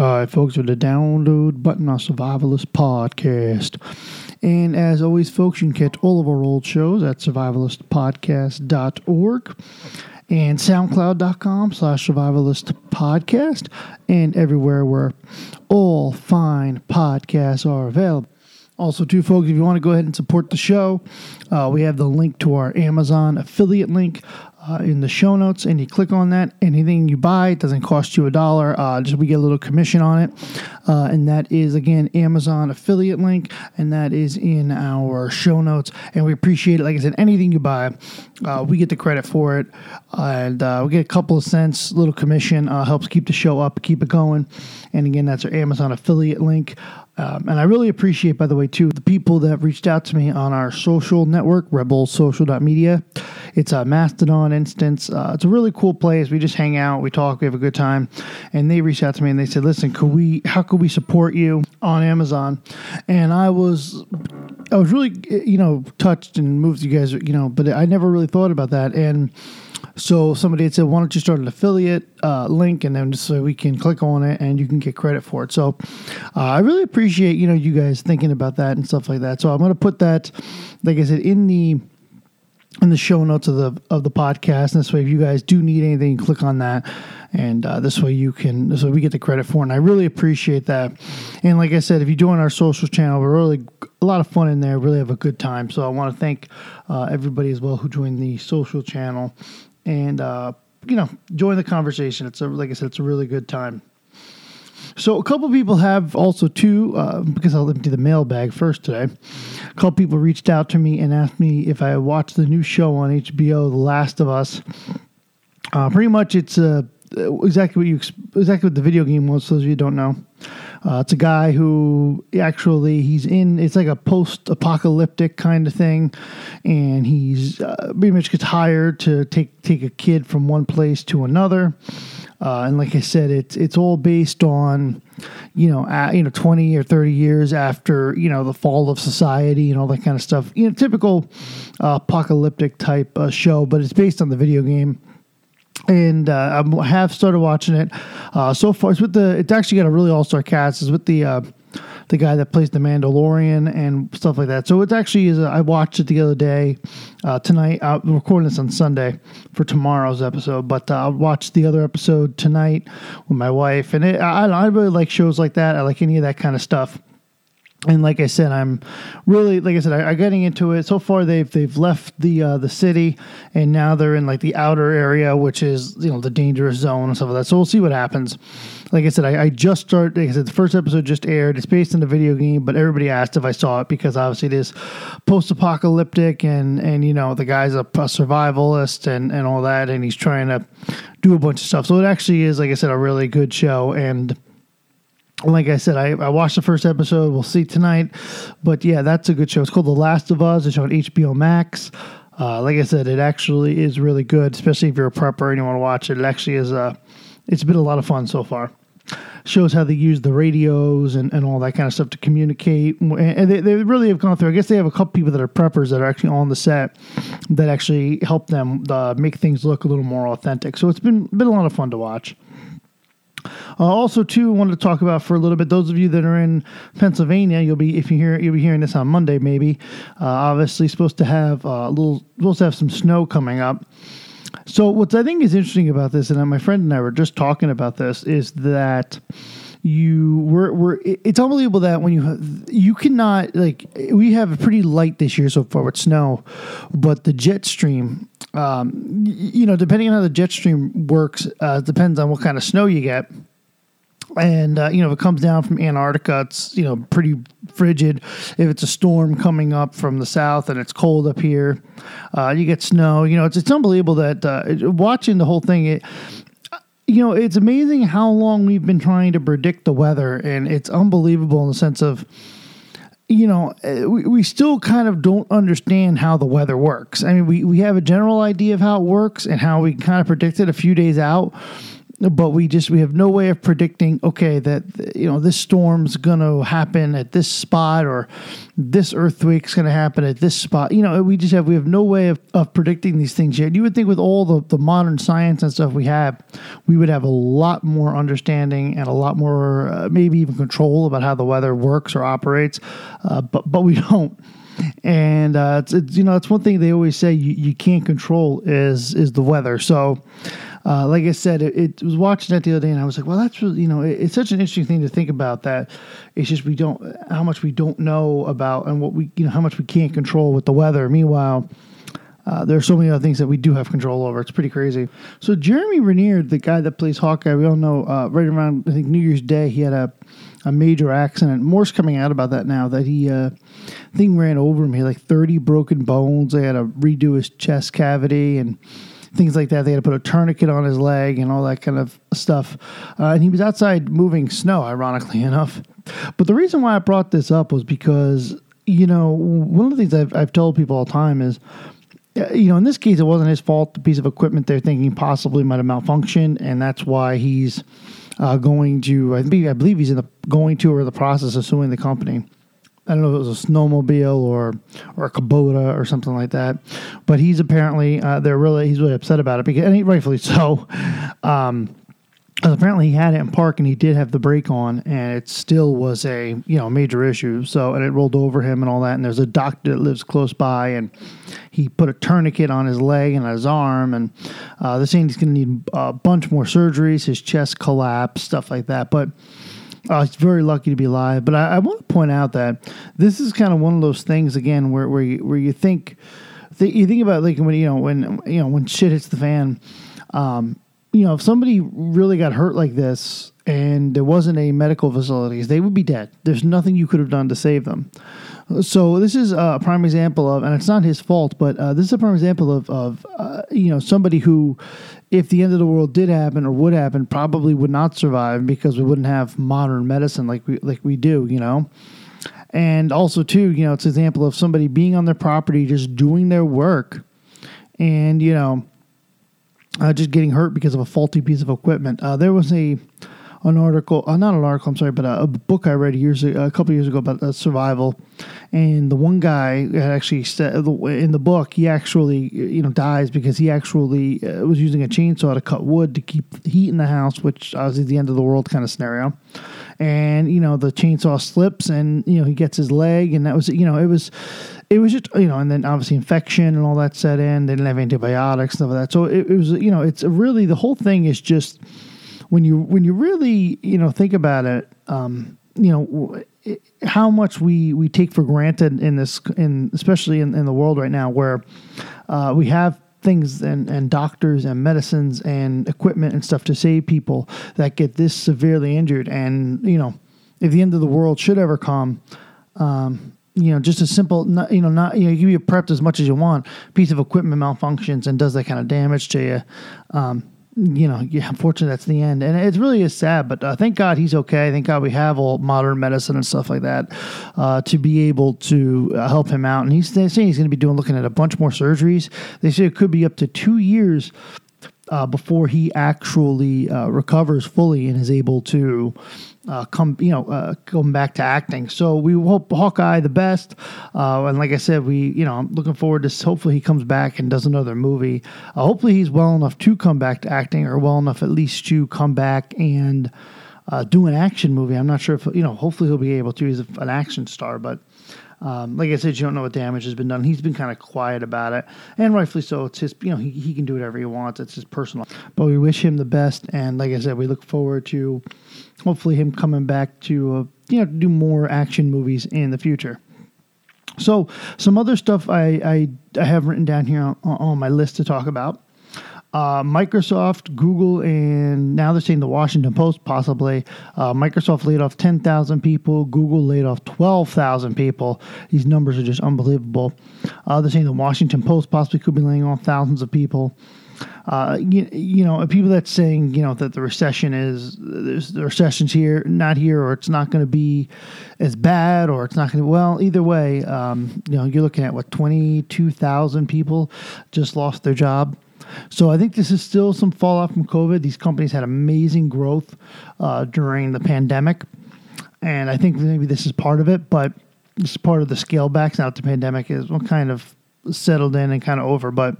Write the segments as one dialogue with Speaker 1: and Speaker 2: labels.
Speaker 1: All right, folks, with the download button on Survivalist Podcast. And as always, folks, you can catch all of our old shows at survivalistpodcast.org and soundcloud.com slash survivalist podcast and everywhere where all fine podcasts are available. Also, too, folks, if you want to go ahead and support the show, uh, we have the link to our Amazon affiliate link uh, in the show notes, and you click on that. Anything you buy, it doesn't cost you a dollar. Uh, just we get a little commission on it, uh, and that is again Amazon affiliate link, and that is in our show notes. And we appreciate it. Like I said, anything you buy, uh, we get the credit for it, and uh, we get a couple of cents, little commission. Uh, helps keep the show up, keep it going. And again, that's our Amazon affiliate link. Um, and I really appreciate, by the way, too, the people that reached out to me on our social network, rebelsocial.media. It's a Mastodon instance. Uh, it's a really cool place. We just hang out, we talk, we have a good time. And they reached out to me and they said, "Listen, could we? How could we support you on Amazon?" And I was, I was really, you know, touched and moved. You guys, you know, but I never really thought about that. And so somebody had said, "Why don't you start an affiliate uh, link, and then so we can click on it and you can get credit for it." So uh, I really appreciate you know you guys thinking about that and stuff like that. So I'm going to put that, like I said, in the in the show notes of the of the podcast. And this way, if you guys do need anything, click on that, and uh, this way you can way we get the credit for. it. And I really appreciate that. And like I said, if you join our social channel, we're really a lot of fun in there. Really have a good time. So I want to thank uh, everybody as well who joined the social channel, and uh, you know, join the conversation. It's a like I said, it's a really good time. So a couple people have also too, uh, because I'll empty the mailbag first today. A couple people reached out to me and asked me if I watched the new show on HBO, The Last of Us. Uh, pretty much, it's uh, exactly what you exactly what the video game was. Those of you don't know, uh, it's a guy who actually he's in. It's like a post-apocalyptic kind of thing, and he's uh, pretty much gets hired to take take a kid from one place to another. Uh, and like I said, it's it's all based on, you know, uh, you know, twenty or thirty years after you know the fall of society and all that kind of stuff. You know, typical uh, apocalyptic type uh, show, but it's based on the video game. And uh, I have started watching it. Uh, so far, it's with the. It's actually got a really all star cast. It's with the the guy that plays the Mandalorian and stuff like that. So it actually is. A, I watched it the other day, uh, tonight. I'm recording this on Sunday for tomorrow's episode, but uh, I'll watch the other episode tonight with my wife. And it, I, I really like shows like that. I like any of that kind of stuff and like I said, I'm really like I said, I, am getting into it. So far, they've they've left the uh, the city, and now they're in like the outer area, which is you know the dangerous zone and stuff like that. So we'll see what happens. Like I said, I, I just started. Like I said, the first episode just aired. It's based on the video game, but everybody asked if I saw it because obviously it is post-apocalyptic, and and you know the guy's a, a survivalist and and all that, and he's trying to do a bunch of stuff. So it actually is, like I said, a really good show and like I said, I, I watched the first episode. We'll see tonight. But yeah, that's a good show. It's called The Last of Us. It's on HBO Max. Uh, like I said, it actually is really good, especially if you're a prepper and you want to watch it. It actually is. a, it's been a lot of fun so far. Shows how they use the radios and, and all that kind of stuff to communicate. And they, they really have gone through. I guess they have a couple people that are preppers that are actually on the set that actually help them uh, make things look a little more authentic. So it's been been a lot of fun to watch. Uh, also, too, wanted to talk about for a little bit. Those of you that are in Pennsylvania, you'll be if you hear you'll be hearing this on Monday, maybe. Uh, obviously, supposed to have uh, a little supposed to have some snow coming up. So, what I think is interesting about this, and my friend and I were just talking about this, is that you we're, we're it's unbelievable that when you you cannot like we have pretty light this year so far with snow but the jet stream um, you know depending on how the jet stream works uh, depends on what kind of snow you get and uh, you know if it comes down from Antarctica, it's you know pretty frigid. If it's a storm coming up from the south and it's cold up here, uh, you get snow. You know it's it's unbelievable that uh, watching the whole thing. It, you know, it's amazing how long we've been trying to predict the weather, and it's unbelievable in the sense of, you know, we, we still kind of don't understand how the weather works. I mean, we, we have a general idea of how it works and how we kind of predict it a few days out. But we just we have no way of predicting okay that you know this storm's going to happen at this spot or this earthquake's going to happen at this spot. You know we just have we have no way of, of predicting these things yet. You would think with all the, the modern science and stuff we have we would have a lot more understanding and a lot more uh, maybe even control about how the weather works or operates uh, but but we don't. And uh, it's, it's, you know it's one thing they always say you, you can't control is is the weather. So uh, like I said, it, it, was watching that the other day, and I was like, well, that's really, you know, it, it's such an interesting thing to think about. That it's just we don't how much we don't know about, and what we, you know, how much we can't control with the weather. Meanwhile. Uh, there are so many other things that we do have control over. It's pretty crazy. So Jeremy Renner, the guy that plays Hawkeye, we all know uh, right around I think New Year's Day he had a a major accident. More's coming out about that now that he uh, thing ran over him. He had like thirty broken bones. They had to redo his chest cavity and things like that. They had to put a tourniquet on his leg and all that kind of stuff. Uh, and he was outside moving snow, ironically enough. But the reason why I brought this up was because, you know, one of the things I've, I've told people all the time is, uh, you know, in this case, it wasn't his fault. The piece of equipment they're thinking possibly might have malfunctioned, and that's why he's uh, going to. I believe, I believe he's in the going to or the process of suing the company. I don't know if it was a snowmobile or or a Kubota or something like that. But he's apparently uh, they're really he's really upset about it because and he, rightfully so. Um, apparently he had it in park and he did have the brake on and it still was a you know major issue so and it rolled over him and all that and there's a doctor that lives close by and he put a tourniquet on his leg and his arm and uh, they're saying he's going to need a bunch more surgeries his chest collapsed stuff like that but uh, he's very lucky to be alive. But I, I want to point out that this is kind of one of those things again where where you, where you think th- you think about like when you know when you know when shit hits the fan. Um, you know, if somebody really got hurt like this and there wasn't any medical facilities, they would be dead. There's nothing you could have done to save them. So this is a prime example of, and it's not his fault, but uh, this is a prime example of, of uh, you know, somebody who, if the end of the world did happen or would happen, probably would not survive because we wouldn't have modern medicine like we like we do, you know. And also, too, you know, it's an example of somebody being on their property, just doing their work, and you know, uh, just getting hurt because of a faulty piece of equipment. Uh, there was a an article, uh, not an article, I'm sorry, but a, a book I read years ago, a couple years ago about uh, survival, and the one guy actually said in the book he actually you know dies because he actually uh, was using a chainsaw to cut wood to keep heat in the house, which obviously the end of the world kind of scenario. And you know the chainsaw slips, and you know he gets his leg, and that was you know it was it was just you know, and then obviously infection and all that set in. They didn't have antibiotics, stuff like that. So it, it was you know, it's really the whole thing is just when you when you really you know think about it, um, you know how much we we take for granted in this in especially in, in the world right now where uh, we have things and, and doctors and medicines and equipment and stuff to save people that get this severely injured. And you know if the end of the world should ever come um, you know just a simple not, you know not you know you can be prepped as much as you want. Piece of equipment malfunctions and does that kind of damage to you. Um, you know, yeah, unfortunately, that's the end. And it really is sad, but uh, thank God he's okay. Thank God we have all modern medicine and stuff like that uh, to be able to uh, help him out. And he's saying he's going to be doing, looking at a bunch more surgeries. They say it could be up to two years uh, before he actually uh, recovers fully and is able to uh, come, you know, uh, come back to acting. So we hope Hawkeye the best. Uh, and like I said, we, you know, I'm looking forward to hopefully he comes back and does another movie. Uh, hopefully he's well enough to come back to acting, or well enough at least to come back and uh, do an action movie. I'm not sure if you know. Hopefully he'll be able to. He's an action star, but. Um, like I said, you don't know what damage has been done. He's been kind of quiet about it, and rightfully so. It's his, you know, he, he can do whatever he wants. It's his personal. But we wish him the best, and like I said, we look forward to hopefully him coming back to uh, you know do more action movies in the future. So some other stuff I I, I have written down here on, on my list to talk about. Uh, Microsoft, Google, and now they're saying the Washington Post possibly. Uh, Microsoft laid off 10,000 people. Google laid off 12,000 people. These numbers are just unbelievable. Uh, they're saying the Washington Post possibly could be laying off thousands of people uh, you, you know, people that's saying, you know, that the recession is, there's the recession's here, not here, or it's not going to be as bad, or it's not going to, well, either way, um, you know, you're looking at what, 22,000 people just lost their job. So I think this is still some fallout from COVID. These companies had amazing growth uh, during the pandemic, and I think maybe this is part of it. But this is part of the scale backs now. The pandemic is well, kind of settled in and kind of over, but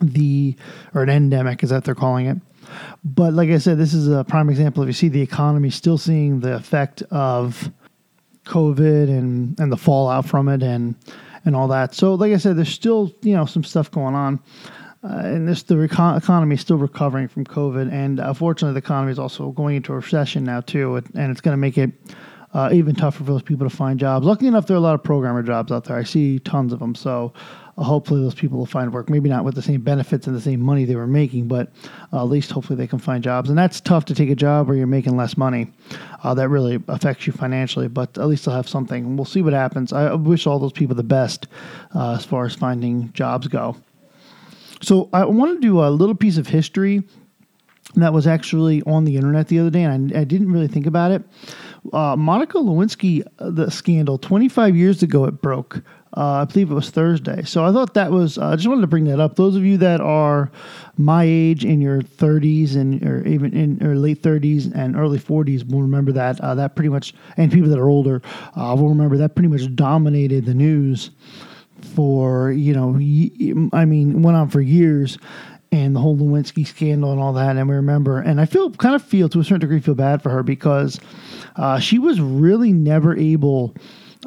Speaker 1: the or an endemic is that they're calling it. But like I said, this is a prime example. If you see the economy still seeing the effect of COVID and and the fallout from it and and all that. So like I said, there's still you know some stuff going on. Uh, and this the recon- economy is still recovering from COVID, and unfortunately, the economy is also going into a recession now too, and it's going to make it uh, even tougher for those people to find jobs. Luckily enough, there are a lot of programmer jobs out there. I see tons of them, so uh, hopefully those people will find work. Maybe not with the same benefits and the same money they were making, but uh, at least hopefully they can find jobs. And that's tough to take a job where you're making less money. Uh, that really affects you financially, but at least they'll have something. We'll see what happens. I wish all those people the best uh, as far as finding jobs go. So I want to do a little piece of history that was actually on the internet the other day, and I, I didn't really think about it. Uh, Monica Lewinsky, uh, the scandal, 25 years ago it broke. Uh, I believe it was Thursday. So I thought that was, uh, I just wanted to bring that up. Those of you that are my age in your 30s and or even in or late 30s and early 40s will remember that. Uh, that pretty much, and people that are older uh, will remember that pretty much dominated the news for, you know, I mean, went on for years and the whole Lewinsky scandal and all that. And we remember, and I feel kind of feel to a certain degree feel bad for her because uh, she was really never able.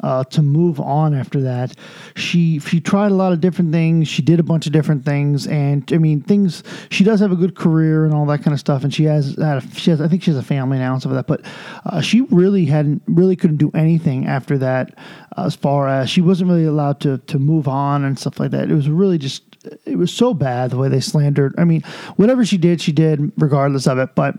Speaker 1: Uh, to move on after that, she she tried a lot of different things. She did a bunch of different things, and I mean things. She does have a good career and all that kind of stuff, and she has had a, she has I think she has a family now and stuff like that. But uh, she really hadn't really couldn't do anything after that, uh, as far as she wasn't really allowed to to move on and stuff like that. It was really just it was so bad the way they slandered. I mean, whatever she did, she did regardless of it. But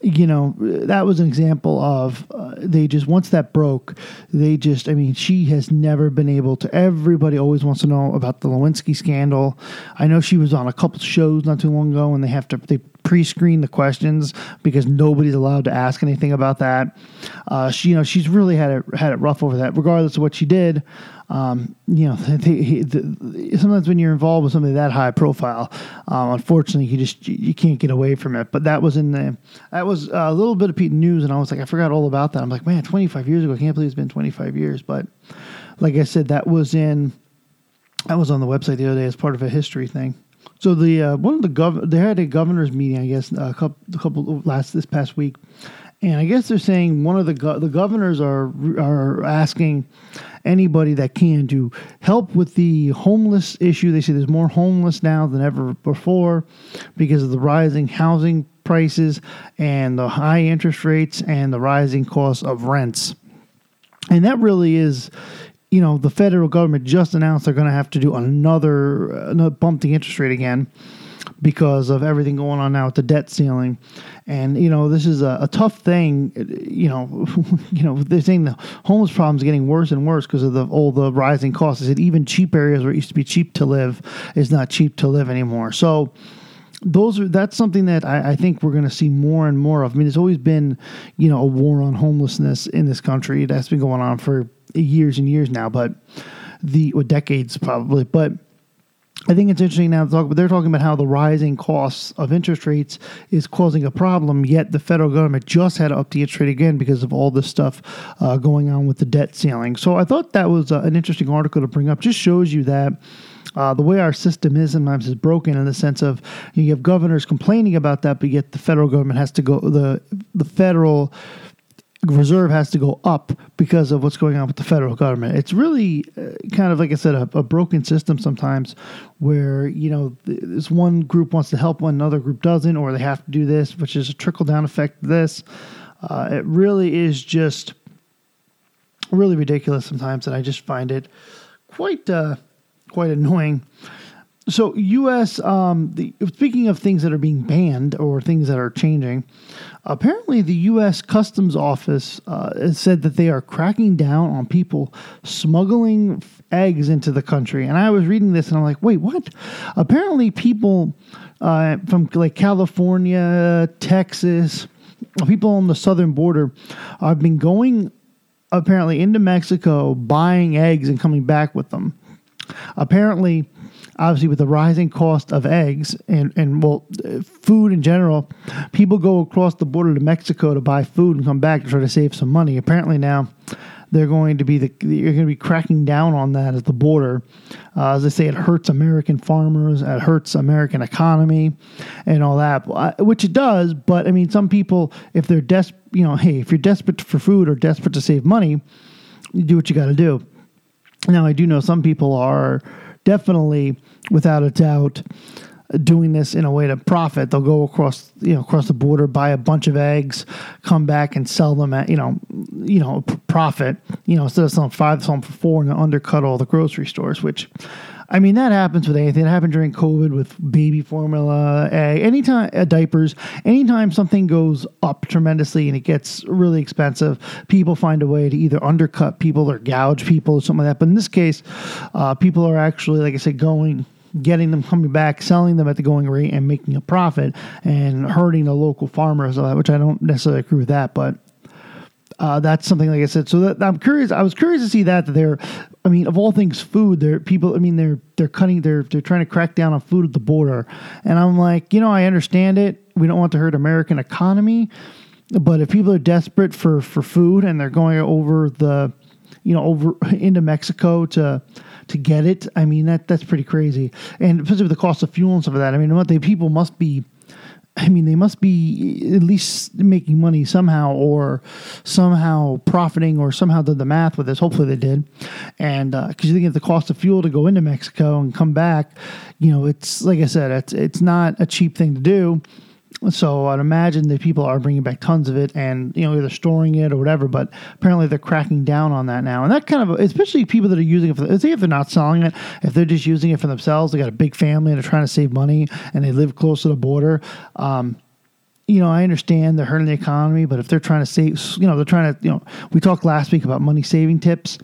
Speaker 1: you know, that was an example of uh, they just once that broke, they just. I mean, she has never been able to. Everybody always wants to know about the Lewinsky scandal. I know she was on a couple shows not too long ago, and they have to they pre-screen the questions because nobody's allowed to ask anything about that. Uh, she, you know, she's really had it had it rough over that. Regardless of what she did, um, you know, they, the, sometimes when you're involved with something that high profile, um, unfortunately, you just you can't get away from it. But that was in the that was a little bit of Pete news, and I was like, I forgot all about that. I'm like, man, 25 years ago, I can't believe it's been 25 years. But like I said, that was in that was on the website the other day as part of a history thing. So the uh, one of the gov they had a governor's meeting, I guess, a couple, a couple last this past week, and I guess they're saying one of the go- the governors are are asking anybody that can to help with the homeless issue. They say there's more homeless now than ever before because of the rising housing prices and the high interest rates and the rising cost of rents. And that really is you know, the federal government just announced they're going to have to do another, another bump the interest rate again because of everything going on now with the debt ceiling. And you know, this is a, a tough thing. You know, you know, they're saying the homeless problem is getting worse and worse because of the all the rising costs. Is even cheap areas where it used to be cheap to live is not cheap to live anymore. So those are that's something that I, I think we're going to see more and more of. I mean, it's always been, you know, a war on homelessness in this country that's been going on for years and years now, but the or decades probably. But I think it's interesting now to talk. But they're talking about how the rising costs of interest rates is causing a problem. Yet the federal government just had to up the interest rate again because of all this stuff uh, going on with the debt ceiling. So I thought that was uh, an interesting article to bring up. Just shows you that. Uh, the way our system is sometimes is broken in the sense of you have governors complaining about that, but yet the federal government has to go the the federal reserve has to go up because of what's going on with the federal government. It's really uh, kind of like I said, a, a, broken system sometimes, where you know this one group wants to help one, another group doesn't, or they have to do this, which is a trickle down effect. This, uh, it really is just really ridiculous sometimes, and I just find it quite uh, quite annoying. So, U.S. Um, the, speaking of things that are being banned or things that are changing, apparently the U.S. Customs Office uh, said that they are cracking down on people smuggling eggs into the country. And I was reading this and I'm like, wait, what? Apparently, people uh, from like California, Texas, people on the southern border have been going apparently into Mexico, buying eggs and coming back with them. Apparently obviously with the rising cost of eggs and and well, food in general, people go across the border to Mexico to buy food and come back to try to save some money. Apparently now they're going to be the you're going to be cracking down on that at the border. Uh, as I say, it hurts American farmers, it hurts American economy, and all that, which it does. But I mean, some people, if they're des, you know, hey, if you're desperate for food or desperate to save money, you do what you got to do. Now, I do know some people are definitely, without a doubt, doing this in a way to profit. They'll go across you know across the border, buy a bunch of eggs, come back and sell them at you know you know profit. You know instead of selling five, sell them for four, and undercut all the grocery stores. Which, I mean, that happens with anything. It happened during COVID with baby formula, egg, anytime uh, diapers. Anytime something goes up tremendously and it gets really expensive, people find a way to either undercut people or gouge people or something like that. But in this case, uh, people are actually, like I said, going getting them coming back, selling them at the going rate, and making a profit, and hurting the local farmers, which I don't necessarily agree with that, but. Uh, that's something like I said. So that, I'm curious. I was curious to see that, that they're, I mean, of all things, food. They're people. I mean, they're they're cutting. They're they're trying to crack down on food at the border, and I'm like, you know, I understand it. We don't want to hurt American economy, but if people are desperate for for food and they're going over the, you know, over into Mexico to to get it. I mean that that's pretty crazy, and especially with the cost of fuel and stuff like that. I mean, what they people must be. I mean, they must be at least making money somehow, or somehow profiting, or somehow did the math with this. Hopefully, they did. And because uh, you think of the cost of fuel to go into Mexico and come back, you know, it's like I said, it's it's not a cheap thing to do. So I'd imagine that people are bringing back tons of it and you know either storing it or whatever. But apparently they're cracking down on that now, and that kind of especially people that are using it. For, if they're not selling it, if they're just using it for themselves, they got a big family and they're trying to save money and they live close to the border. Um, you know, I understand they're hurting the economy, but if they're trying to save, you know, they're trying to, you know, we talked last week about money saving tips.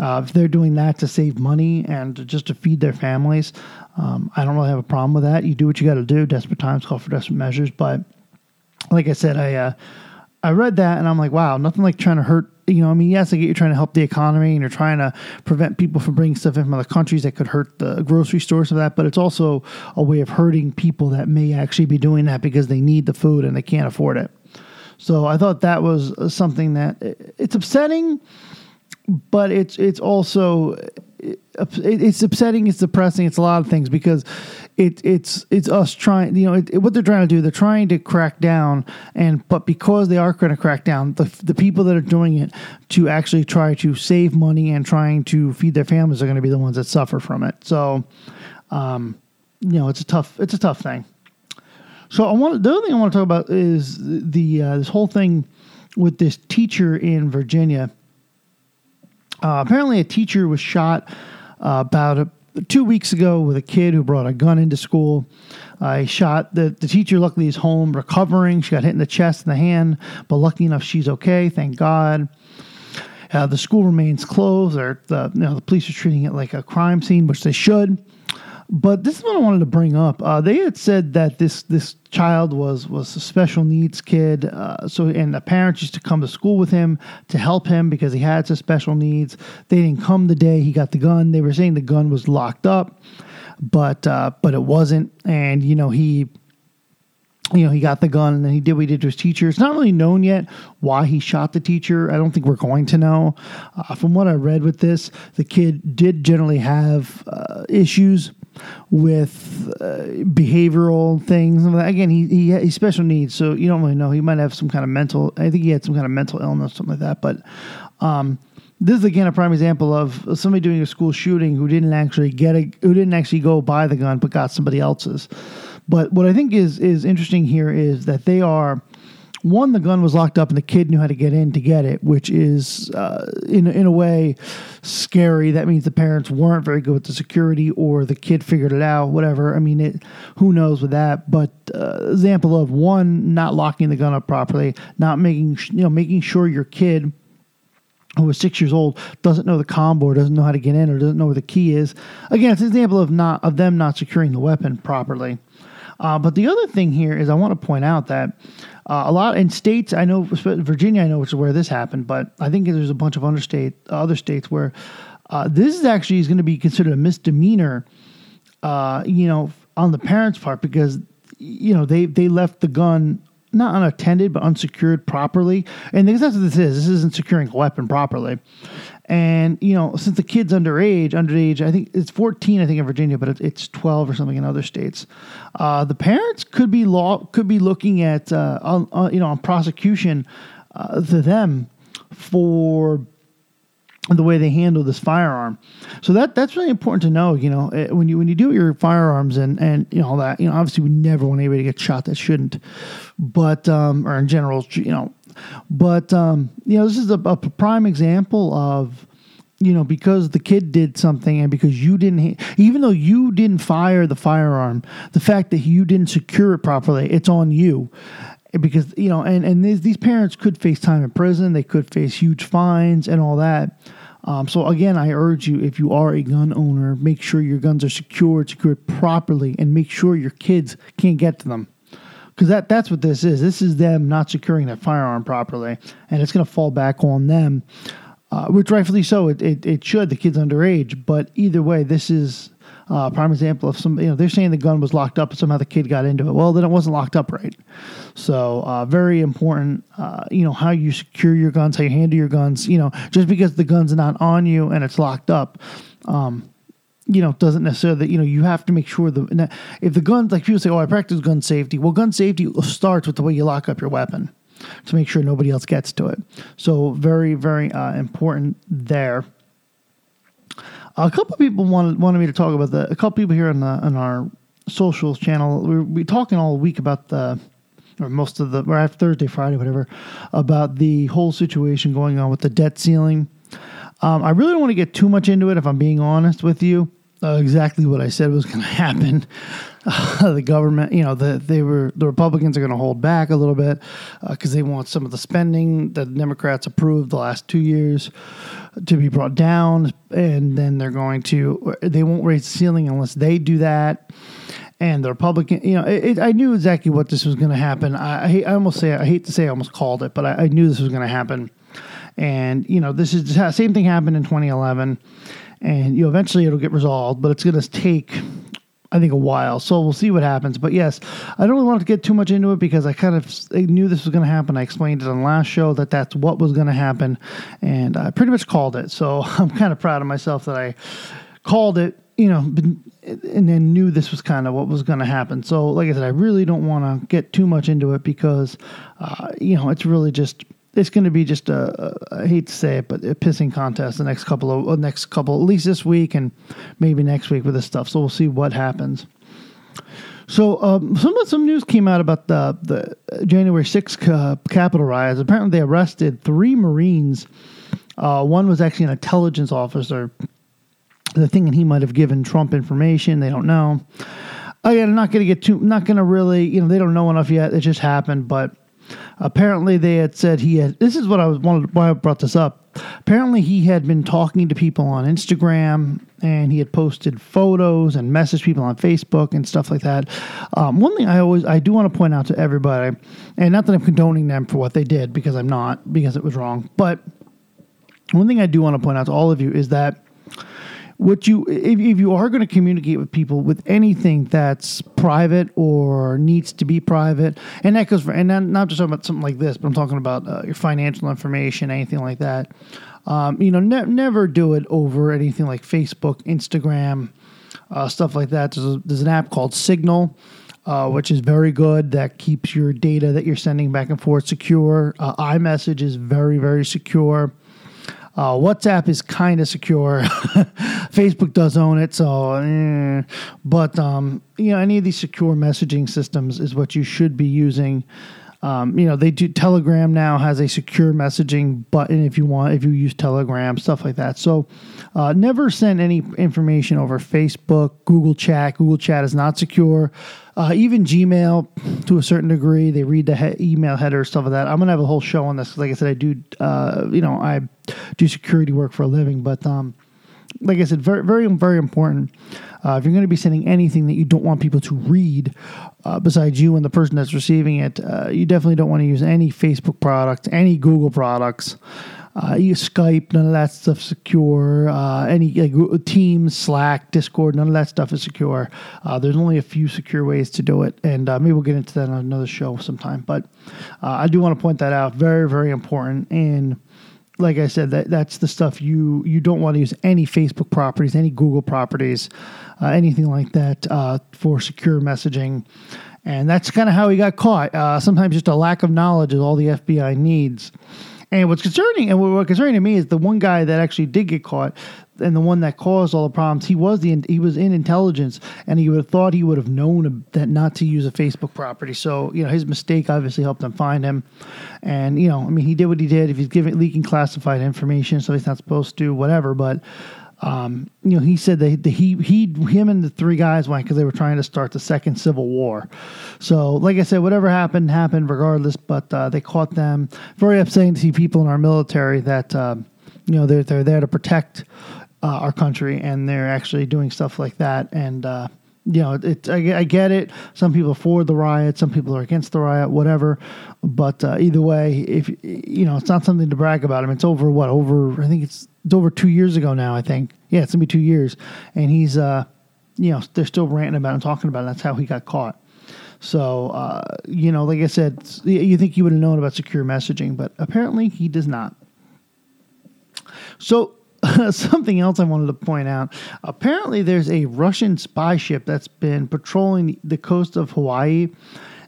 Speaker 1: Uh, if they're doing that to save money and just to feed their families, um, I don't really have a problem with that. You do what you got to do. Desperate times call for desperate measures. But like I said, I uh, I read that and I'm like, wow, nothing like trying to hurt. You know, I mean, yes, I get you're trying to help the economy and you're trying to prevent people from bringing stuff in from other countries that could hurt the grocery stores of that. But it's also a way of hurting people that may actually be doing that because they need the food and they can't afford it. So I thought that was something that it's upsetting but it's it's also it's upsetting, it's depressing, it's a lot of things because it, it's it's us trying, you know, it, what they're trying to do. They're trying to crack down, and but because they are going to crack down, the the people that are doing it to actually try to save money and trying to feed their families are going to be the ones that suffer from it. So, um, you know, it's a tough it's a tough thing. So I want the other thing I want to talk about is the uh, this whole thing with this teacher in Virginia uh, apparently, a teacher was shot uh, about a, two weeks ago with a kid who brought a gun into school. Uh, shot the, the teacher. Luckily, is home recovering. She got hit in the chest and the hand, but lucky enough, she's okay. Thank God. Uh, the school remains closed. Or the you know the police are treating it like a crime scene, which they should. But this is what I wanted to bring up. Uh, they had said that this this child was was a special needs kid. Uh, so and the parents used to come to school with him to help him because he had some special needs. They didn't come the day he got the gun. They were saying the gun was locked up, but uh, but it wasn't. And you know he you know, he got the gun and then he did what he did to his teacher. It's not really known yet why he shot the teacher. I don't think we're going to know. Uh, from what I read with this, the kid did generally have uh, issues with uh, behavioral things. Again, he, he he special needs, so you don't really know. He might have some kind of mental. I think he had some kind of mental illness, something like that. But um, this is again a prime example of somebody doing a school shooting who didn't actually get a who didn't actually go buy the gun, but got somebody else's. But what I think is is interesting here is that they are one, the gun was locked up and the kid knew how to get in to get it, which is uh, in in a way scary. That means the parents weren't very good with the security, or the kid figured it out. Whatever. I mean, it. Who knows with that? But uh, example of one not locking the gun up properly, not making you know making sure your kid who is six years old doesn't know the combo or doesn't know how to get in or doesn't know where the key is. Again, it's an example of not of them not securing the weapon properly. Uh, but the other thing here is I want to point out that uh, a lot in states I know Virginia I know which is where this happened, but I think there's a bunch of state other states where uh, this is actually is going to be considered a misdemeanor uh, you know, on the parents' part because you know they they left the gun not unattended but unsecured properly, and that's what this is. This isn't securing a weapon properly. And you know, since the kid's underage, underage, I think it's 14, I think in Virginia, but it's 12 or something in other states. Uh, the parents could be law could be looking at uh, on, on, you know on prosecution uh, to them for the way they handle this firearm. So that that's really important to know. You know, eh, when you when you do your firearms and and you know all that. You know, obviously we never want anybody to get shot that shouldn't, but um, or in general, you know, but um, you know this is a, a prime example of you know, because the kid did something and because you didn't, even though you didn't fire the firearm, the fact that you didn't secure it properly, it's on you because you know, and and these, these parents could face time in prison, they could face huge fines and all that. Um, so again, I urge you, if you are a gun owner, make sure your guns are secured, secured properly, and make sure your kids can't get to them. Because that, that's what this is. This is them not securing that firearm properly, and it's going to fall back on them, uh, which rightfully so. It, it, it should. The kid's underage, but either way, this is uh, prime example of some, you know, they're saying the gun was locked up, somehow the kid got into it. Well, then it wasn't locked up right. So, uh, very important, uh, you know, how you secure your guns, how you handle your guns. You know, just because the gun's not on you and it's locked up, um, you know, doesn't necessarily, you know, you have to make sure the, if the gun, like people say, oh, I practice gun safety. Well, gun safety starts with the way you lock up your weapon to make sure nobody else gets to it. So, very, very uh, important there. A couple people wanted wanted me to talk about the. A couple people here on the on our socials channel. We we talking all week about the or most of the or after Thursday, Friday, whatever, about the whole situation going on with the debt ceiling. Um, I really don't want to get too much into it, if I'm being honest with you. Uh, exactly what I said was going to happen. Uh, the government, you know, the, they were the Republicans are going to hold back a little bit because uh, they want some of the spending that the Democrats approved the last two years to be brought down, and then they're going to they won't raise the ceiling unless they do that. And the Republican, you know, it, it, I knew exactly what this was going to happen. I, I, almost say I hate to say I almost called it, but I, I knew this was going to happen. And you know, this is the same thing happened in 2011, and you know, eventually it'll get resolved, but it's going to take I think a while. So we'll see what happens. But yes, I don't really want to get too much into it because I kind of knew this was going to happen. I explained it on the last show that that's what was going to happen, and I pretty much called it. So I'm kind of proud of myself that I called it. You know, and then knew this was kind of what was going to happen. So, like I said, I really don't want to get too much into it because, uh, you know, it's really just it's going to be just a, a I hate to say it, but a pissing contest the next couple of uh, next couple at least this week and maybe next week with this stuff. So we'll see what happens. So um, some some news came out about the the January 6th uh, Capitol riots. Apparently, they arrested three Marines. Uh, one was actually an intelligence officer. The thing he might have given Trump information. They don't know. Again, I'm not going to get too. Not going to really. You know, they don't know enough yet. It just happened, but Apparently, they had said he had. This is what I was wanted why I brought this up. Apparently, he had been talking to people on Instagram and he had posted photos and messaged people on Facebook and stuff like that. Um, one thing I always I do want to point out to everybody, and not that I'm condoning them for what they did because I'm not because it was wrong, but one thing I do want to point out to all of you is that what you if, if you are going to communicate with people with anything that's private or needs to be private and that goes for and not, not just talking about something like this but i'm talking about uh, your financial information anything like that um, you know ne- never do it over anything like facebook instagram uh, stuff like that. There's, a, there's, an app called signal uh, which is very good that keeps your data that you're sending back and forth secure. Uh, imessage is very very secure. Uh, WhatsApp is kind of secure. Facebook does own it, so eh. but um, you know any of these secure messaging systems is what you should be using. Um, you know they do Telegram now has a secure messaging button if you want if you use Telegram stuff like that. So uh, never send any information over Facebook, Google Chat. Google Chat is not secure. Uh, even Gmail, to a certain degree, they read the he- email header stuff like that. I'm gonna have a whole show on this. Like I said, I do, uh, you know, I do security work for a living, but um, like I said, very, very, very important. Uh, if you're going to be sending anything that you don't want people to read, uh, besides you and the person that's receiving it, uh, you definitely don't want to use any Facebook products, any Google products. Uh, use Skype, none of that stuff secure. Uh, any like, Teams, Slack, Discord, none of that stuff is secure. Uh, there's only a few secure ways to do it, and uh, maybe we'll get into that on another show sometime. But uh, I do want to point that out. Very, very important. And like I said, that that's the stuff you you don't want to use any Facebook properties, any Google properties, uh, anything like that for secure messaging. And that's kind of how he got caught. sometimes just a lack of knowledge is all the FBI needs. And what's concerning, and what concerning to me is the one guy that actually did get caught, and the one that caused all the problems. He was the he was in intelligence, and he would have thought he would have known that not to use a Facebook property. So you know his mistake obviously helped them find him, and you know I mean he did what he did. If he's giving leaking classified information, so he's not supposed to, whatever. But um, you know, he said that he, he, him and the three guys went because they were trying to start the second civil war. So, like I said, whatever happened happened regardless. But uh, they caught them. Very upsetting to see people in our military that uh, you know they're they're there to protect uh, our country and they're actually doing stuff like that. And uh, you know, it, I, I, get it. Some people for the riot, some people are against the riot, whatever. But uh, either way, if you know, it's not something to brag about. I mean, it's over what over. I think it's it's over two years ago now. I think yeah, it's gonna be two years, and he's uh, you know, they're still ranting about and talking about it. That's how he got caught. So uh, you know, like I said, you think he would have known about secure messaging, but apparently he does not. So something else I wanted to point out. Apparently, there's a Russian spy ship that's been patrolling the coast of Hawaii,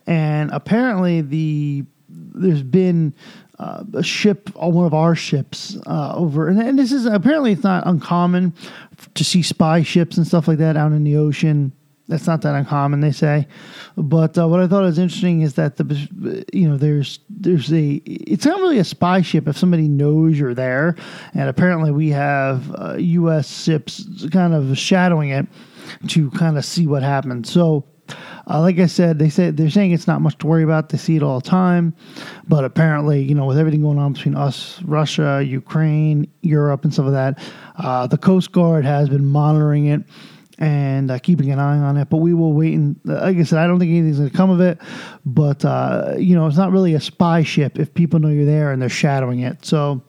Speaker 1: and apparently the there's been uh, a ship, uh, one of our ships, uh, over, and, and this is apparently it's not uncommon to see spy ships and stuff like that out in the ocean that's not that uncommon, they say. But uh, what I thought was interesting is that the you know there's there's a it's not really a spy ship if somebody knows you're there, and apparently we have uh, U.S. ships kind of shadowing it to kind of see what happens. So. Uh, like I said, they said they're saying it's not much to worry about. They see it all the time, but apparently, you know, with everything going on between us, Russia, Ukraine, Europe, and some of that, uh, the Coast Guard has been monitoring it and uh, keeping an eye on it. But we will wait and, like I said, I don't think anything's going to come of it. But uh, you know, it's not really a spy ship if people know you're there and they're shadowing it. So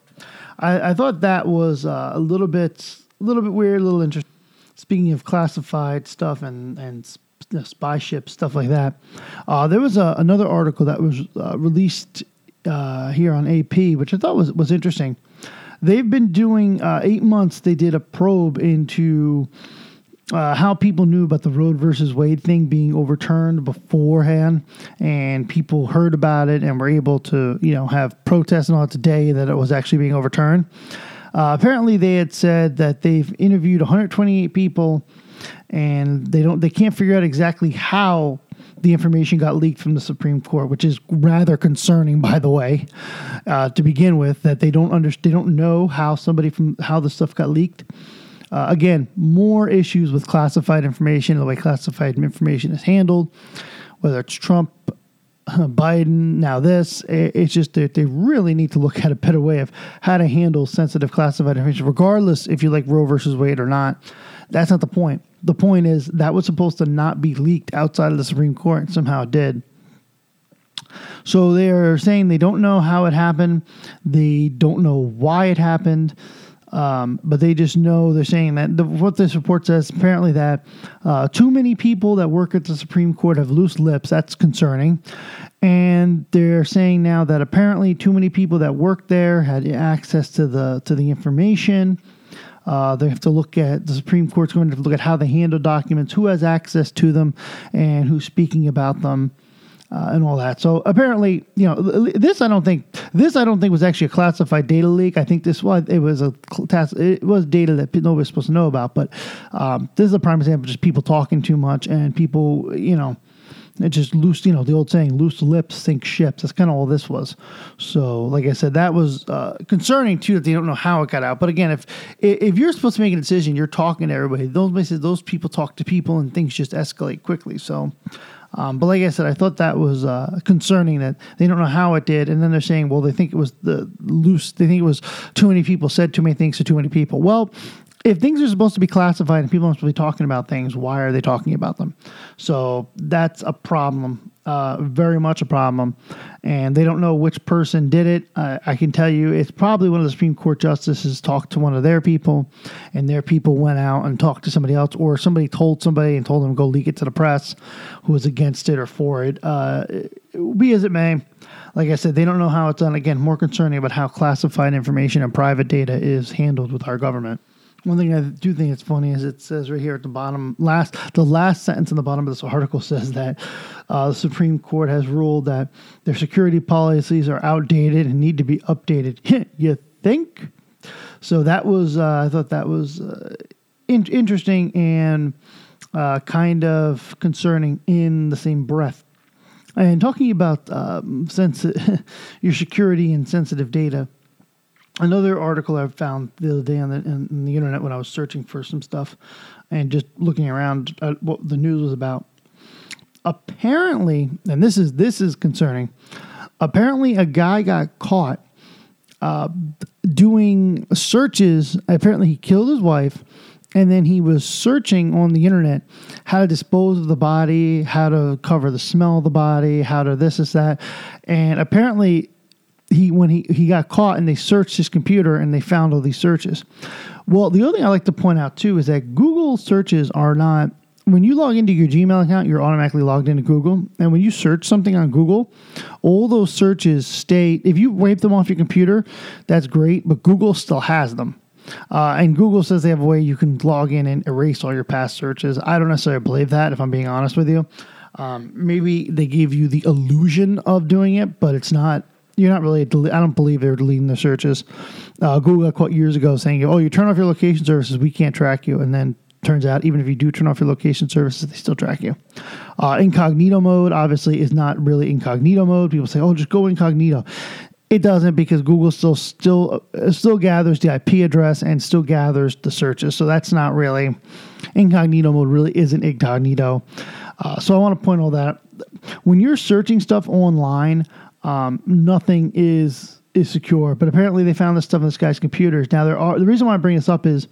Speaker 1: I, I thought that was uh, a little bit, a little bit weird, a little interesting. Speaking of classified stuff and and you know, spy ships, stuff like that, uh, there was a, another article that was uh, released uh, here on AP, which I thought was was interesting. They've been doing eight months. They did a probe into uh, how people knew about the Roe versus Wade thing being overturned beforehand, and people heard about it and were able to, you know, have protests and all today that it was actually being overturned. Uh, apparently, they had said that they've interviewed 128 people, and they don't, they can't figure out exactly how the information got leaked from the Supreme Court, which is rather concerning, by the way, uh, to begin with. That they don't understand, they don't know how somebody from how the stuff got leaked. Uh, again, more issues with classified information, the way classified information is handled, whether it's Trump, Biden, now this. It's just that they really need to look at a better way of how to handle sensitive classified information, regardless if you like Roe versus Wade or not. That's not the point. The point is that was supposed to not be leaked outside of the Supreme Court, and somehow it did. So they are saying they don't know how it happened. They don't know why it happened. Um, but they just know they're saying that the, what this report says apparently that uh, too many people that work at the Supreme Court have loose lips. That's concerning. And they're saying now that apparently too many people that work there had access to the to the information. Uh, they have to look at the Supreme Court's going to, to look at how they handle documents, who has access to them, and who's speaking about them uh, and all that. So apparently, you know, this I don't think this I don't think was actually a classified data leak. I think this was it was a it was data that nobody was supposed to know about. But um, this is a prime example just people talking too much and people, you know. It just loose, you know, the old saying, loose lips sink ships. That's kind of all this was. So, like I said, that was uh, concerning too that they don't know how it got out. But again, if if you're supposed to make a decision, you're talking to everybody. Those those people talk to people, and things just escalate quickly. So, um, but like I said, I thought that was uh, concerning that they don't know how it did, and then they're saying, well, they think it was the loose. They think it was too many people said too many things to too many people. Well, if things are supposed to be classified and people are supposed to be talking about things, why are they talking about them? So that's a problem, uh, very much a problem. And they don't know which person did it. I can tell you it's probably one of the Supreme Court justices talked to one of their people, and their people went out and talked to somebody else, or somebody told somebody and told them go leak it to the press who was against it or for it. Uh, be as it may, like I said, they don't know how it's done. Again, more concerning about how classified information and private data is handled with our government. One thing I do think it's funny is it says right here at the bottom, last the last sentence in the bottom of this article says that uh, the Supreme Court has ruled that their security policies are outdated and need to be updated. you think? So that was uh, I thought that was uh, in- interesting and uh, kind of concerning in the same breath. And talking about um, sensi- your security and sensitive data, another article I found the other day on the, on the internet when I was searching for some stuff and just looking around at what the news was about. Apparently, and this is this is concerning. Apparently, a guy got caught uh, doing searches. Apparently, he killed his wife and then he was searching on the internet how to dispose of the body, how to cover the smell of the body, how to this, is that. And apparently, he when he, he got caught and they searched his computer and they found all these searches. Well, the other thing I like to point out too is that Google searches are not when you log into your Gmail account, you're automatically logged into Google. And when you search something on Google, all those searches stay. If you wipe them off your computer, that's great, but Google still has them. Uh, and Google says they have a way you can log in and erase all your past searches. I don't necessarily believe that, if I'm being honest with you. Um, maybe they give you the illusion of doing it, but it's not. You're not really. I don't believe they're deleting the searches. Uh, Google caught years ago saying, "Oh, you turn off your location services, we can't track you," and then turns out even if you do turn off your location services, they still track you. Uh, incognito mode obviously is not really incognito mode. People say, "Oh, just go incognito." It doesn't because Google still still uh, still gathers the IP address and still gathers the searches. So that's not really incognito mode. Really isn't incognito. Uh, so I want to point all that. When you're searching stuff online, um, nothing is is secure. But apparently they found this stuff in this guy's computers. Now there are the reason why I bring this up is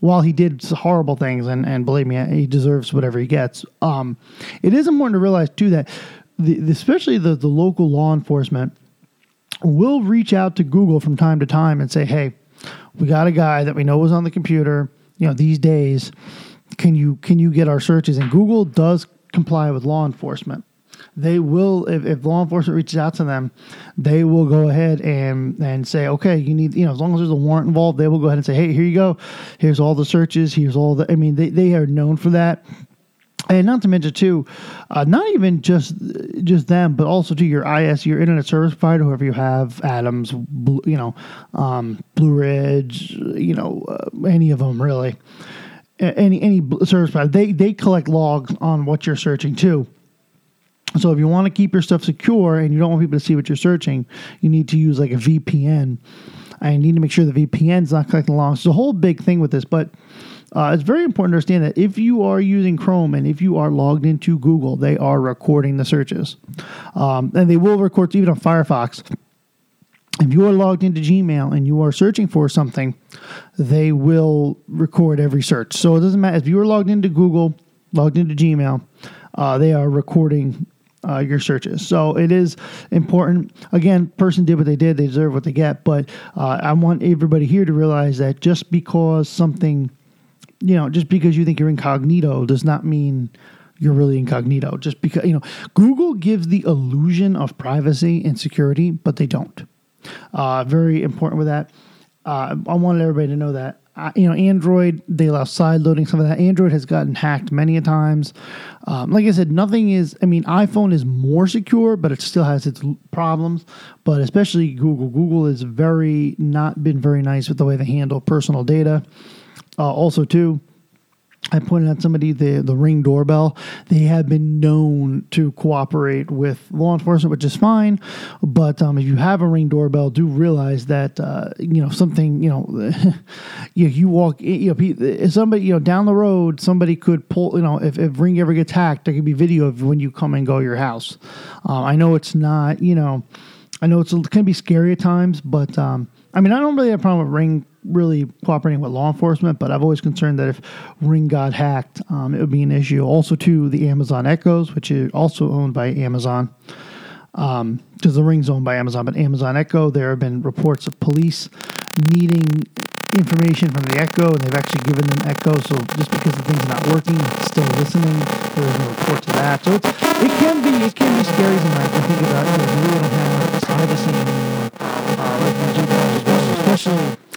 Speaker 1: while he did horrible things and and believe me he deserves whatever he gets. Um, it is important to realize too that the, especially the the local law enforcement we'll reach out to Google from time to time and say, hey, we got a guy that we know was on the computer, you know, these days. Can you can you get our searches? And Google does comply with law enforcement. They will if, if law enforcement reaches out to them, they will go ahead and and say, okay, you need you know, as long as there's a warrant involved, they will go ahead and say, hey, here you go. Here's all the searches. Here's all the I mean, they, they are known for that and not to mention too, uh, not even just just them, but also to your IS, your internet service provider, whoever you have, Adams, Blue, you know, um, Blue Ridge, you know, uh, any of them really, any any service provider, they they collect logs on what you're searching too. So if you want to keep your stuff secure and you don't want people to see what you're searching, you need to use like a VPN. I need to make sure the VPN's not collecting logs. It's a whole big thing with this, but uh, it's very important to understand that if you are using Chrome and if you are logged into Google, they are recording the searches. Um, and they will record even on Firefox. If you are logged into Gmail and you are searching for something, they will record every search. So it doesn't matter if you are logged into Google, logged into Gmail, uh, they are recording uh, your searches. So it is important. Again, person did what they did; they deserve what they get. But uh, I want everybody here to realize that just because something you know, just because you think you're incognito does not mean you're really incognito. Just because, you know, Google gives the illusion of privacy and security, but they don't. Uh, very important with that. Uh, I wanted everybody to know that. Uh, you know, Android, they allow side loading, some of that. Android has gotten hacked many a times. Um, like I said, nothing is, I mean, iPhone is more secure, but it still has its problems. But especially Google. Google has very, not been very nice with the way they handle personal data. Uh, also, too, I pointed out somebody the the ring doorbell. They have been known to cooperate with law enforcement, which is fine. But um, if you have a ring doorbell, do realize that uh, you know something. You know, you, you walk. You know, somebody you know down the road, somebody could pull. You know, if, if ring ever gets hacked, there could be video of when you come and go your house. Um, I know it's not. You know, I know it's it can be scary at times, but um, I mean, I don't really have a problem with ring really cooperating with law enforcement, but I've always concerned that if Ring got hacked, um, it would be an issue. Also, to the Amazon Echoes, which is also owned by Amazon, because um, the Ring's owned by Amazon, but Amazon Echo, there have been reports of police needing information from the Echo, and they've actually given them Echo. So just because the thing's not working, still listening. There is no report to that. So it's, it can be it can be scary sometimes to think about. You know, we really don't have privacy anymore, uh, like we do now well, especially.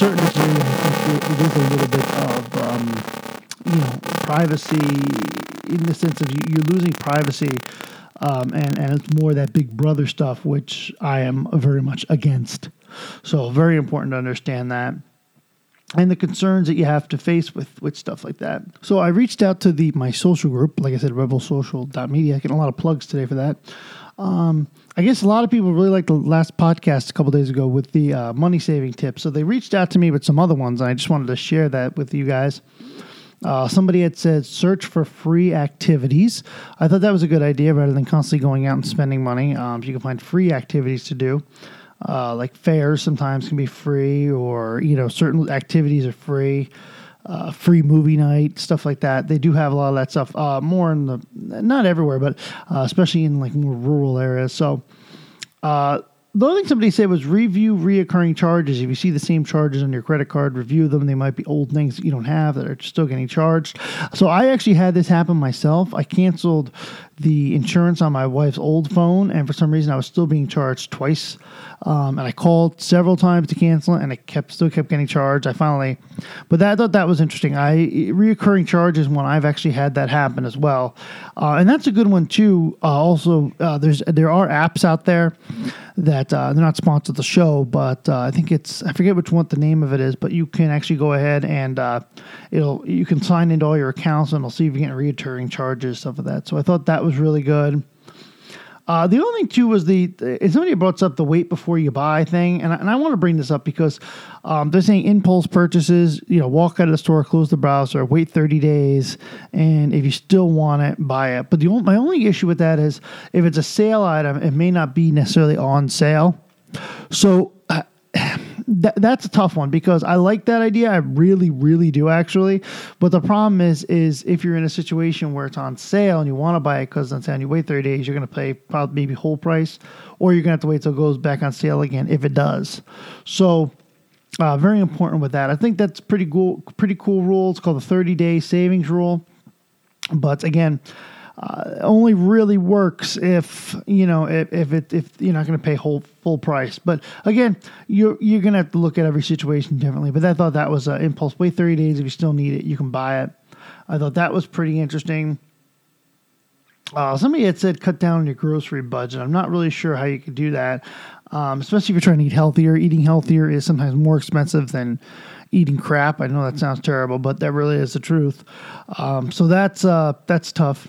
Speaker 1: Certain degree, I think it, is a little bit of um, you know privacy in the sense of you, you're losing privacy, um, and and it's more that Big Brother stuff, which I am very much against. So very important to understand that. And the concerns that you have to face with, with stuff like that. So I reached out to the my social group, like I said, rebelsocial.media. I get a lot of plugs today for that. Um, I guess a lot of people really liked the last podcast a couple days ago with the uh, money saving tips. So they reached out to me with some other ones, and I just wanted to share that with you guys. Uh, somebody had said search for free activities. I thought that was a good idea rather than constantly going out and spending money. Um, you can find free activities to do. Uh, like fairs sometimes can be free, or you know certain activities are free. Uh, free movie night, stuff like that. They do have a lot of that stuff. Uh, more in the not everywhere, but uh, especially in like more rural areas. So uh, the only thing somebody said was review reoccurring charges. If you see the same charges on your credit card, review them. They might be old things that you don't have that are still getting charged. So I actually had this happen myself. I canceled the insurance on my wife's old phone, and for some reason I was still being charged twice. Um, and I called several times to cancel it, and I kept still kept getting charged. I finally, but that, I thought that was interesting. I reoccurring charges when I've actually had that happen as well, uh, and that's a good one too. Uh, also, uh, there's there are apps out there that uh, they're not sponsored the show, but uh, I think it's I forget which one the name of it is, but you can actually go ahead and uh, it'll you can sign into all your accounts and it'll see if you get reoccurring charges stuff like that. So I thought that was really good. Uh, the only thing too was the somebody brought up the wait before you buy thing, and I, and I want to bring this up because um, they're saying impulse purchases. You know, walk out of the store, close the browser, wait thirty days, and if you still want it, buy it. But the my only issue with that is if it's a sale item, it may not be necessarily on sale. So. That, that's a tough one because I like that idea. I really, really do actually. But the problem is, is if you're in a situation where it's on sale and you want to buy it because it's on sale you wait 30 days, you're going to pay probably maybe whole price, or you're going to have to wait till it goes back on sale again if it does. So uh, very important with that. I think that's pretty cool. Pretty cool rule. It's called the 30 day savings rule. But again, uh, only really works if you know if, if it if you're not going to pay whole full price. But again, you're you're going to have to look at every situation differently. But I thought that was an impulse. Wait 30 days if you still need it, you can buy it. I thought that was pretty interesting. Uh, somebody had said cut down your grocery budget. I'm not really sure how you could do that, um, especially if you're trying to eat healthier. Eating healthier is sometimes more expensive than eating crap. I know that sounds terrible, but that really is the truth. Um, so that's uh, that's tough.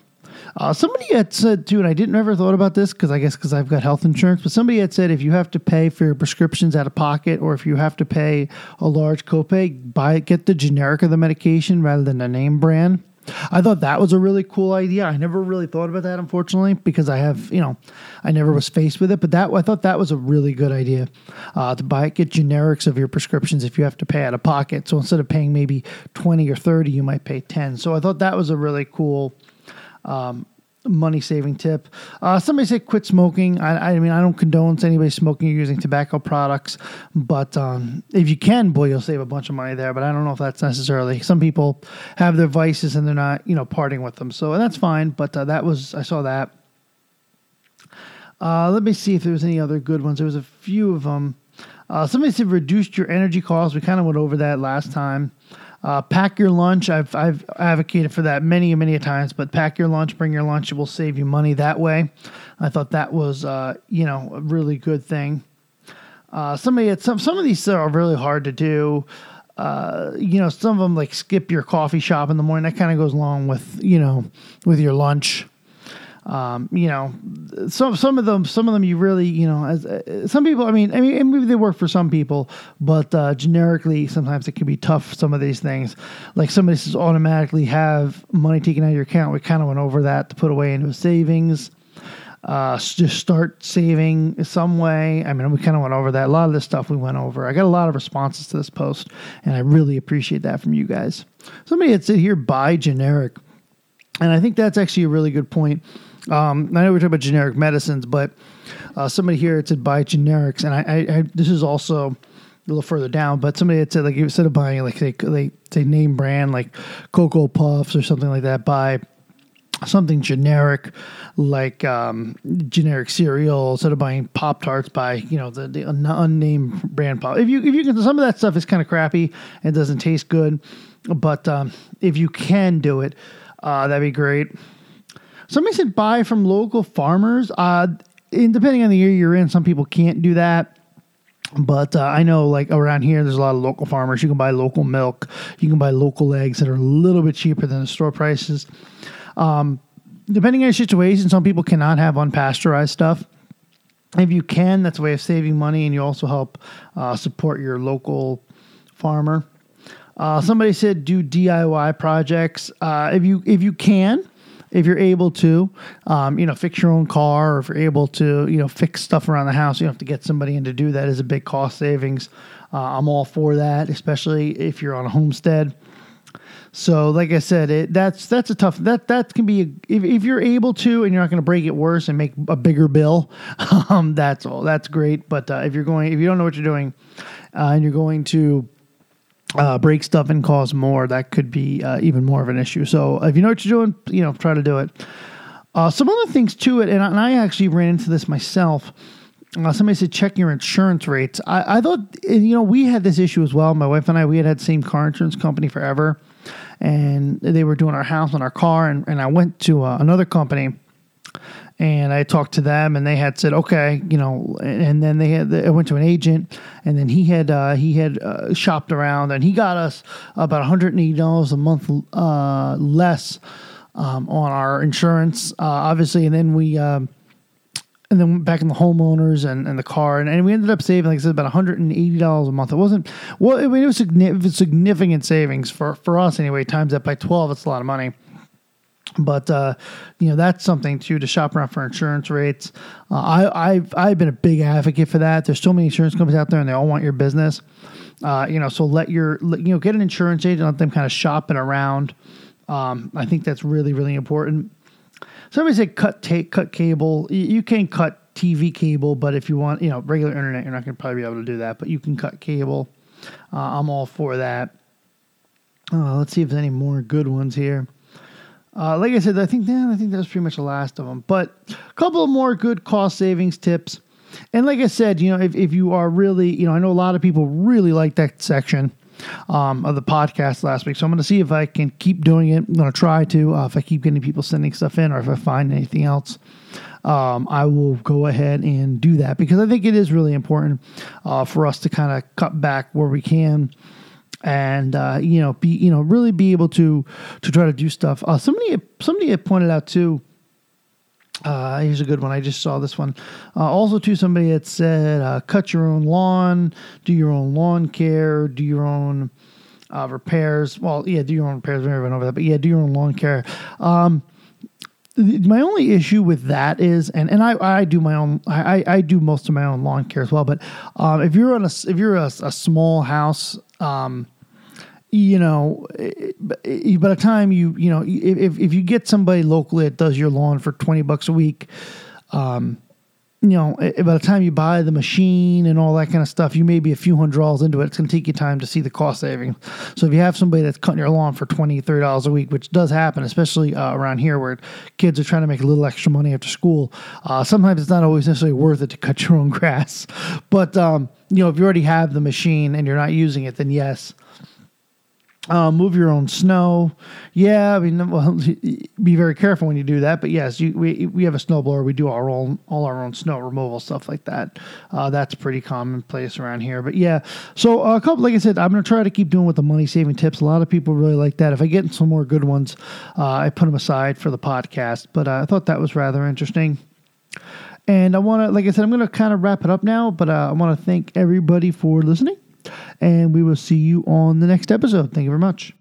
Speaker 1: Uh, somebody had said too, and I didn't ever thought about this because I guess because I've got health insurance. But somebody had said if you have to pay for your prescriptions out of pocket, or if you have to pay a large copay, buy get the generic of the medication rather than the name brand. I thought that was a really cool idea. I never really thought about that, unfortunately, because I have, you know, I never was faced with it. But that I thought that was a really good idea uh, to buy get generics of your prescriptions if you have to pay out of pocket. So instead of paying maybe twenty or thirty, you might pay ten. So I thought that was a really cool um, money saving tip. Uh, somebody said quit smoking. I, I, mean, I don't condone anybody smoking or using tobacco products, but um, if you can, boy, you'll save a bunch of money there. But I don't know if that's necessarily. Some people have their vices and they're not, you know, parting with them, so that's fine. But uh, that was I saw that. Uh, let me see if there was any other good ones. There was a few of them. Uh, somebody said reduced your energy costs. We kind of went over that last time. Uh, pack your lunch. I've I've advocated for that many many times, but pack your lunch, bring your lunch. It will save you money that way. I thought that was uh, you know a really good thing. Uh, somebody some some of these are really hard to do. Uh, you know, some of them like skip your coffee shop in the morning. That kind of goes along with you know with your lunch. Um, you know, some some of them, some of them, you really, you know, as uh, some people. I mean, I mean, maybe they work for some people, but uh, generically, sometimes it can be tough. Some of these things, like somebody says, automatically have money taken out of your account. We kind of went over that to put away into savings. Uh, just start saving some way. I mean, we kind of went over that. A lot of this stuff we went over. I got a lot of responses to this post, and I really appreciate that from you guys. Somebody had said here, buy generic. And I think that's actually a really good point. Um, I know we're talking about generic medicines, but uh, somebody here said buy generics, and I, I, I, this is also a little further down. But somebody had said like instead of buying like they they name brand like Cocoa Puffs or something like that, buy something generic like um, generic cereal instead of buying Pop Tarts, buy you know the, the unnamed brand pop. If you if you can, some of that stuff is kind of crappy and doesn't taste good, but um, if you can do it, uh, that'd be great. Somebody said buy from local farmers. Uh, and depending on the year you're in, some people can't do that. But uh, I know, like around here, there's a lot of local farmers. You can buy local milk. You can buy local eggs that are a little bit cheaper than the store prices. Um, depending on your situation, some people cannot have unpasteurized stuff. If you can, that's a way of saving money, and you also help uh, support your local farmer. Uh, somebody said do DIY projects uh, if you if you can, if you're able to, um, you know, fix your own car, or if you're able to, you know, fix stuff around the house. You don't have to get somebody in to do that. Is a big cost savings. Uh, I'm all for that, especially if you're on a homestead. So, like I said, it, that's that's a tough that that can be a, if, if you're able to and you're not going to break it worse and make a bigger bill, um, that's all that's great. But uh, if you're going if you don't know what you're doing uh, and you're going to uh, break stuff and cause more, that could be uh, even more of an issue. So, if you know what you're doing, you know, try to do it. Uh, some other things to it, and I, and I actually ran into this myself. Uh, somebody said check your insurance rates. I, I thought, you know, we had this issue as well. My wife and I, we had had same car insurance company forever and they were doing our house and our car. And, and I went to uh, another company and I talked to them, and they had said, okay, you know, and then they had, I went to an agent, and then he had, uh, he had uh, shopped around, and he got us about $180 a month uh, less um, on our insurance, uh, obviously, and then we, um, and then back in the homeowners and, and the car, and, and we ended up saving, like I said, about $180 a month. It wasn't, well, I mean, it was significant, significant savings for, for us anyway. Times that by 12, it's a lot of money. But uh, you know that's something too to shop around for insurance rates. Uh, I, I've I've been a big advocate for that. There's so many insurance companies out there, and they all want your business. Uh, you know, so let your you know get an insurance agent, let them kind of shopping around. Um, I think that's really really important. Somebody said cut cut cable. You can cut TV cable, but if you want, you know, regular internet, you're not going to probably be able to do that. But you can cut cable. Uh, I'm all for that. Uh, let's see if there's any more good ones here. Uh, like I said, I think yeah, I think that's pretty much the last of them. But a couple more good cost savings tips. And like I said, you know, if, if you are really, you know, I know a lot of people really like that section um, of the podcast last week. So I'm going to see if I can keep doing it. I'm going to try to. Uh, if I keep getting people sending stuff in, or if I find anything else, um, I will go ahead and do that because I think it is really important uh, for us to kind of cut back where we can. And uh, you know, be you know, really be able to to try to do stuff. Uh, somebody somebody had pointed out too uh, here's a good one. I just saw this one. Uh, also, to somebody that said, uh, cut your own lawn, do your own lawn care, do your own uh, repairs. Well, yeah, do your own repairs. We never went over that, but yeah, do your own lawn care. Um, my only issue with that is, and, and I, I do my own, I, I do most of my own lawn care as well. But um, if you're on a, if you're a, a small house, um, you know, by the time you, you know, if, if you get somebody locally that does your lawn for 20 bucks a week, um, you know, by the time you buy the machine and all that kind of stuff, you may be a few hundred dollars into it. It's going to take you time to see the cost savings. So if you have somebody that's cutting your lawn for $20, $30 a week, which does happen, especially uh, around here where kids are trying to make a little extra money after school, uh, sometimes it's not always necessarily worth it to cut your own grass. But, um, you know, if you already have the machine and you're not using it, then yes, Uh, move your own snow. Yeah, I mean, well, be very careful when you do that. But yes, you, we we have a snowblower. We do our own all our own snow removal stuff like that. Uh, that's pretty commonplace around here. But yeah, so a couple, like I said, I'm gonna try to keep doing with the money saving tips. A lot of people really like that. If I get some more good ones, uh, I put them aside for the podcast. But uh, I thought that was rather interesting. And I want to, like I said, I'm going to kind of wrap it up now. But uh, I want to thank everybody for listening and we will see you on the next episode. Thank you very much.